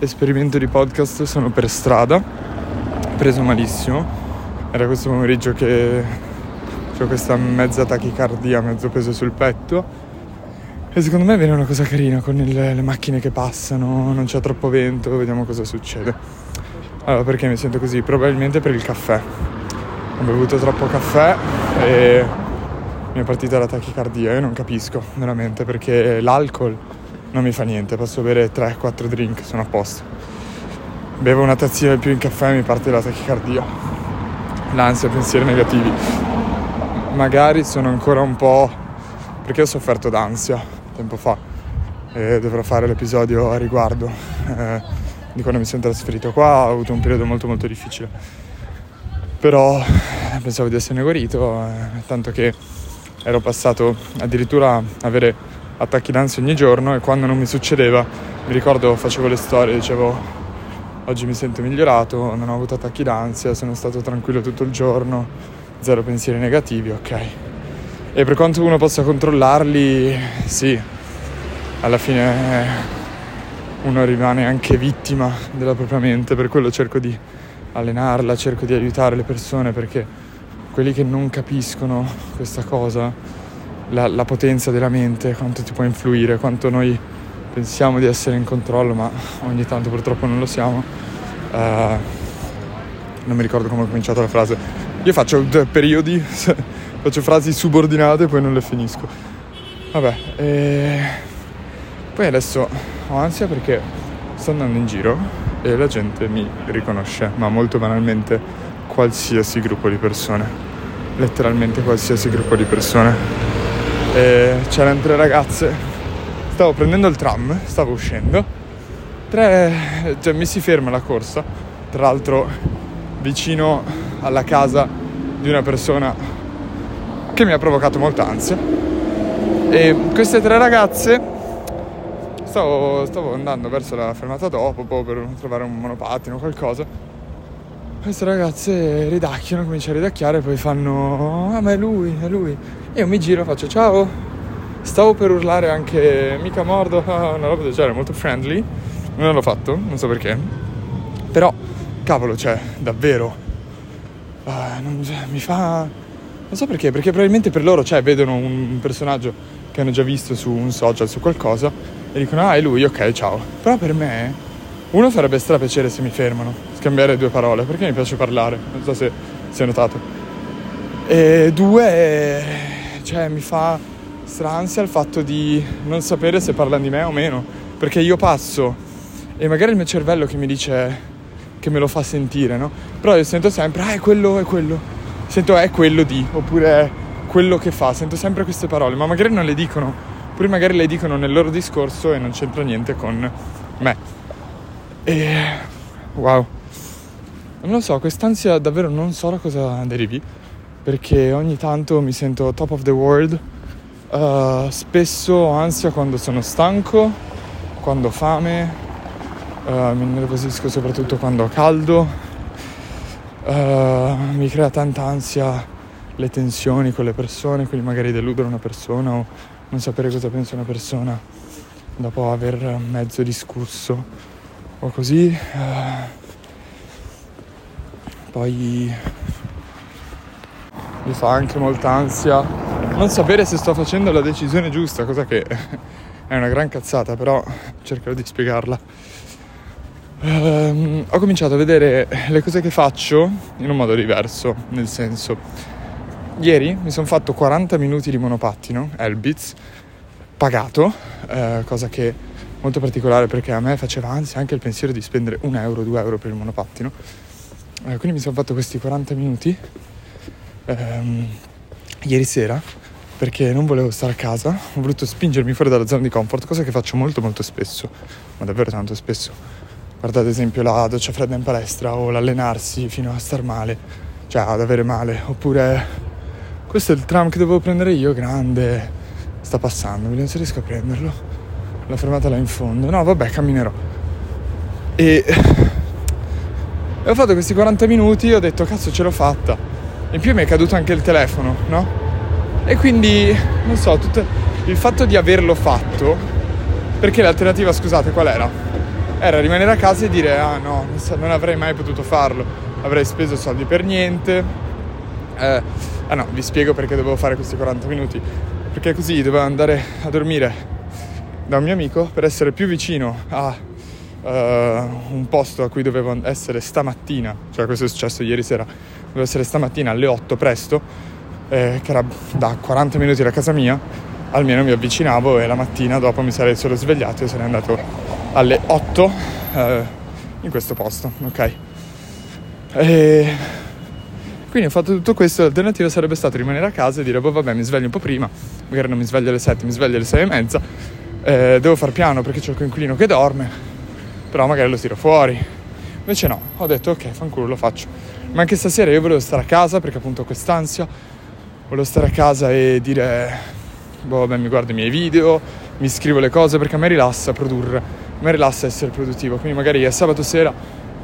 esperimento di podcast sono per strada, preso malissimo. Era questo pomeriggio che ho questa mezza tachicardia, mezzo peso sul petto. E secondo me viene una cosa carina con il, le macchine che passano, non c'è troppo vento, vediamo cosa succede. Allora, perché mi sento così? Probabilmente per il caffè. Ho bevuto troppo caffè e mi è partita la tachicardia. Io non capisco veramente perché l'alcol non mi fa niente, posso bere 3-4 drink, sono a posto. Bevo una tazzina di più in caffè e mi parte la tachicardia. L'ansia, pensieri negativi. Magari sono ancora un po'... perché ho sofferto d'ansia tempo fa e dovrò fare l'episodio a riguardo. Eh, di quando mi sono trasferito qua ho avuto un periodo molto molto difficile. Però pensavo di esserne guarito, eh, tanto che ero passato addirittura a avere attacchi d'ansia ogni giorno e quando non mi succedeva, mi ricordo facevo le storie, dicevo oggi mi sento migliorato, non ho avuto attacchi d'ansia, sono stato tranquillo tutto il giorno, zero pensieri negativi, ok. E per quanto uno possa controllarli, sì, alla fine uno rimane anche vittima della propria mente, per quello cerco di allenarla, cerco di aiutare le persone perché quelli che non capiscono questa cosa, la, la potenza della mente, quanto ti può influire, quanto noi pensiamo di essere in controllo, ma ogni tanto purtroppo non lo siamo. Uh, non mi ricordo come ho cominciato la frase. Io faccio periodi, faccio frasi subordinate e poi non le finisco. Vabbè, e... poi adesso ho ansia perché sto andando in giro e la gente mi riconosce, ma molto banalmente qualsiasi gruppo di persone. Letteralmente qualsiasi gruppo di persone. E c'erano tre ragazze stavo prendendo il tram, stavo uscendo, tre, cioè mi si ferma la corsa, tra l'altro vicino alla casa di una persona che mi ha provocato molta ansia. E queste tre ragazze stavo, stavo andando verso la fermata dopo boh, per trovare un monopattino o qualcosa. Queste ragazze ridacchiano, cominciano a ridacchiare, poi fanno: Ah, ma è lui, è lui. Io mi giro, faccio ciao, Stavo per urlare anche mica mordo, ah, una roba del genere, molto friendly. Non l'ho fatto, non so perché. Però, cavolo, cioè, davvero. Uh, non, mi fa. Non so perché, perché probabilmente per loro, cioè, vedono un personaggio che hanno già visto su un social, su qualcosa, e dicono, ah, è lui, ok, ciao. Però per me, uno farebbe stra piacere se mi fermano, scambiare due parole, perché mi piace parlare, non so se si è notato. E due, cioè, mi fa stranansia il fatto di non sapere se parlano di me o meno, perché io passo e magari il mio cervello che mi dice che me lo fa sentire, no? Però io sento sempre, ah, è quello, è quello. Sento, è quello di, oppure è quello che fa. Sento sempre queste parole, ma magari non le dicono, oppure magari le dicono nel loro discorso e non c'entra niente con me. E wow. Non lo so, quest'ansia davvero non so da cosa derivi, perché ogni tanto mi sento top of the world Uh, spesso ho ansia quando sono stanco, quando ho fame, uh, mi nervosisco soprattutto quando ho caldo, uh, mi crea tanta ansia le tensioni con le persone, quindi magari deludere una persona o non sapere cosa pensa una persona dopo aver mezzo discusso o così. poi mi fa anche molta ansia non sapere se sto facendo la decisione giusta, cosa che è una gran cazzata, però cercherò di spiegarla. Um, ho cominciato a vedere le cose che faccio in un modo diverso, nel senso, ieri mi sono fatto 40 minuti di monopattino, Elbitz, pagato, eh, cosa che molto particolare perché a me faceva ansia anche il pensiero di spendere un euro, due euro per il monopattino. Eh, quindi mi sono fatto questi 40 minuti ehm, ieri sera perché non volevo stare a casa, ho voluto spingermi fuori dalla zona di comfort, cosa che faccio molto molto spesso, ma davvero tanto spesso. Guarda ad esempio la doccia fredda in palestra o l'allenarsi fino a star male, cioè ad avere male, oppure questo è il tram che dovevo prendere io, grande, sta passando, se riesco a prenderlo. La fermata là in fondo, no vabbè camminerò. E... e ho fatto questi 40 minuti e ho detto cazzo ce l'ho fatta. In più mi è caduto anche il telefono, no? E quindi, non so, tutto il fatto di averlo fatto, perché l'alternativa, scusate, qual era? era rimanere a casa e dire ah no, non avrei mai potuto farlo, avrei speso soldi per niente. Eh, ah no, vi spiego perché dovevo fare questi 40 minuti, perché così dovevo andare a dormire da un mio amico per essere più vicino a uh, un posto a cui dovevo essere stamattina, cioè questo è successo ieri sera, dovevo essere stamattina alle 8 presto, eh, che era da 40 minuti da casa mia, almeno mi avvicinavo e la mattina dopo mi sarei solo svegliato e sarei andato alle 8 eh, in questo posto, ok? E quindi ho fatto tutto questo, l'alternativa sarebbe stata rimanere a casa e dire, boh vabbè mi sveglio un po' prima, magari non mi sveglio alle 7, mi sveglio alle 6 e mezza, eh, devo far piano perché c'è il coinquilino che dorme, però magari lo tiro fuori. Invece no, ho detto ok, fanculo, lo faccio. Ma anche stasera io volevo stare a casa perché appunto ho quest'ansia, volevo stare a casa e dire, boh vabbè mi guardo i miei video, mi scrivo le cose perché a me rilassa produrre, a me rilassa essere produttivo, quindi magari è sabato sera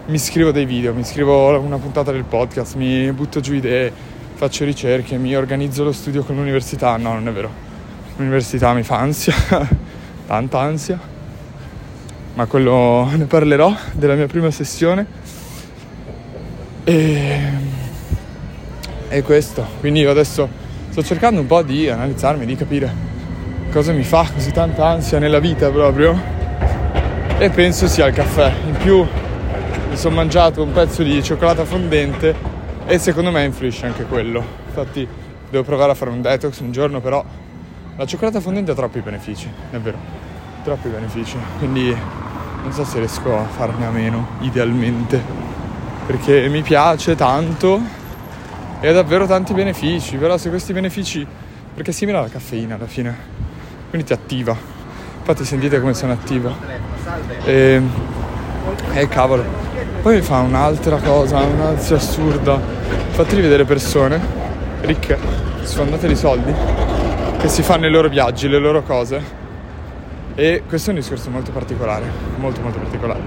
mi scrivo dei video, mi scrivo una puntata del podcast, mi butto giù idee, faccio ricerche, mi organizzo lo studio con l'università, no non è vero, l'università mi fa ansia, tanta ansia, ma quello ne parlerò della mia prima sessione. E, e questo, quindi io adesso sto cercando un po' di analizzarmi, di capire cosa mi fa così tanta ansia nella vita proprio. E penso sia il caffè. In più mi sono mangiato un pezzo di cioccolata fondente e secondo me influisce anche quello. Infatti devo provare a fare un detox un giorno, però la cioccolata fondente ha troppi benefici, è vero, troppi benefici, quindi non so se riesco a farne a meno, idealmente, perché mi piace tanto e ha davvero tanti benefici, però se questi benefici, perché è simile alla caffeina alla fine, quindi ti attiva, infatti sentite come sono attiva. E, e cavolo, poi mi fa un'altra cosa, un'ansia assurda, fateli vedere persone ricche, sfondate di soldi che si fanno i loro viaggi, le loro cose. E questo è un discorso molto particolare, molto molto particolare.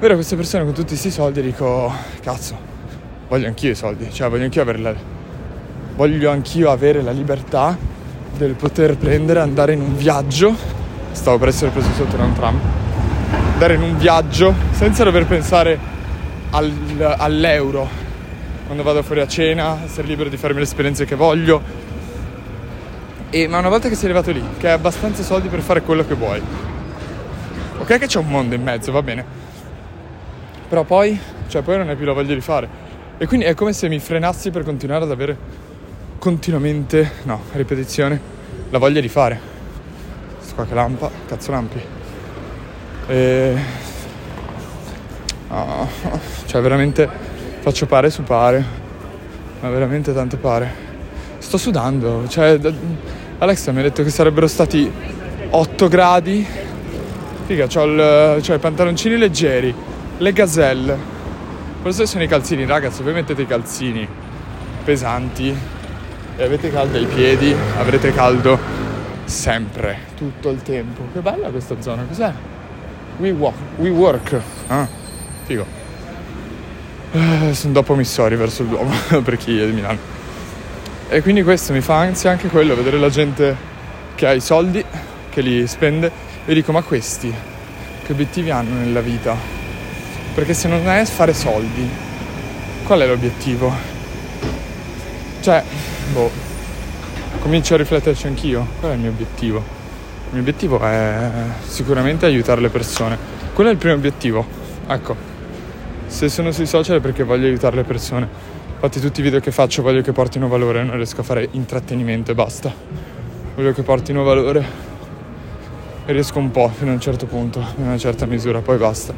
Vedo queste persone con tutti questi soldi dico, cazzo, voglio anch'io i soldi, cioè voglio anch'io avere la, voglio anch'io avere la libertà del poter prendere, andare in un viaggio, stavo per essere preso sotto da un tram, andare in un viaggio senza dover pensare al, all'euro quando vado fuori a cena, essere libero di farmi le esperienze che voglio, e, ma una volta che sei arrivato lì, che hai abbastanza soldi per fare quello che vuoi, ok che c'è un mondo in mezzo, va bene, però poi, cioè poi non hai più la voglia di fare. E quindi è come se mi frenassi per continuare ad avere continuamente, no, ripetizione, la voglia di fare. Sto qua che lampa, cazzo lampi. E... Oh, cioè veramente faccio pare su pare, ma veramente tanto pare. Sto sudando, cioè Alexa mi ha detto che sarebbero stati 8 gradi. Figa, ho il, cioè, i pantaloncini leggeri, le gazelle. Questo sono i calzini, ragazzi. Voi mettete i calzini pesanti e avete caldo ai piedi, avrete caldo sempre, tutto il tempo. Che bella questa zona, cos'è? We walk, we work. Ah, figo. Eh, sono dopo Missori verso il Duomo per chi è di Milano. E quindi questo mi fa ansia anche quello, vedere la gente che ha i soldi, che li spende, e dico ma questi che obiettivi hanno nella vita? Perché se non è fare soldi, qual è l'obiettivo? Cioè, boh, comincio a rifletterci anch'io, qual è il mio obiettivo? Il mio obiettivo è sicuramente aiutare le persone, quello è il primo obiettivo, ecco, se sono sui social è perché voglio aiutare le persone Infatti tutti i video che faccio voglio che portino valore, non riesco a fare intrattenimento e basta. Voglio che portino valore e riesco un po' fino a un certo punto, in una certa misura, poi basta.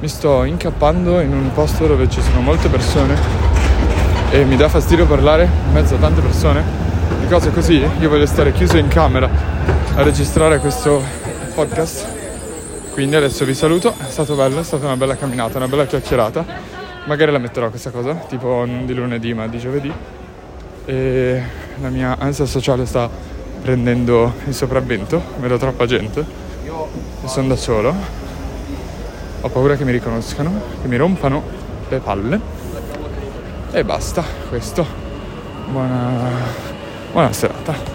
Mi sto incappando in un posto dove ci sono molte persone e mi dà fastidio parlare in mezzo a tante persone di cose così. Io voglio stare chiuso in camera a registrare questo podcast. Quindi adesso vi saluto, è stato bello, è stata una bella camminata, una bella chiacchierata magari la metterò questa cosa, tipo non di lunedì ma di giovedì. E la mia ansia sociale sta prendendo il sopravvento, vedo troppa gente e sono da solo. Ho paura che mi riconoscano, che mi rompano le palle. E basta, questo. Buona, buona serata.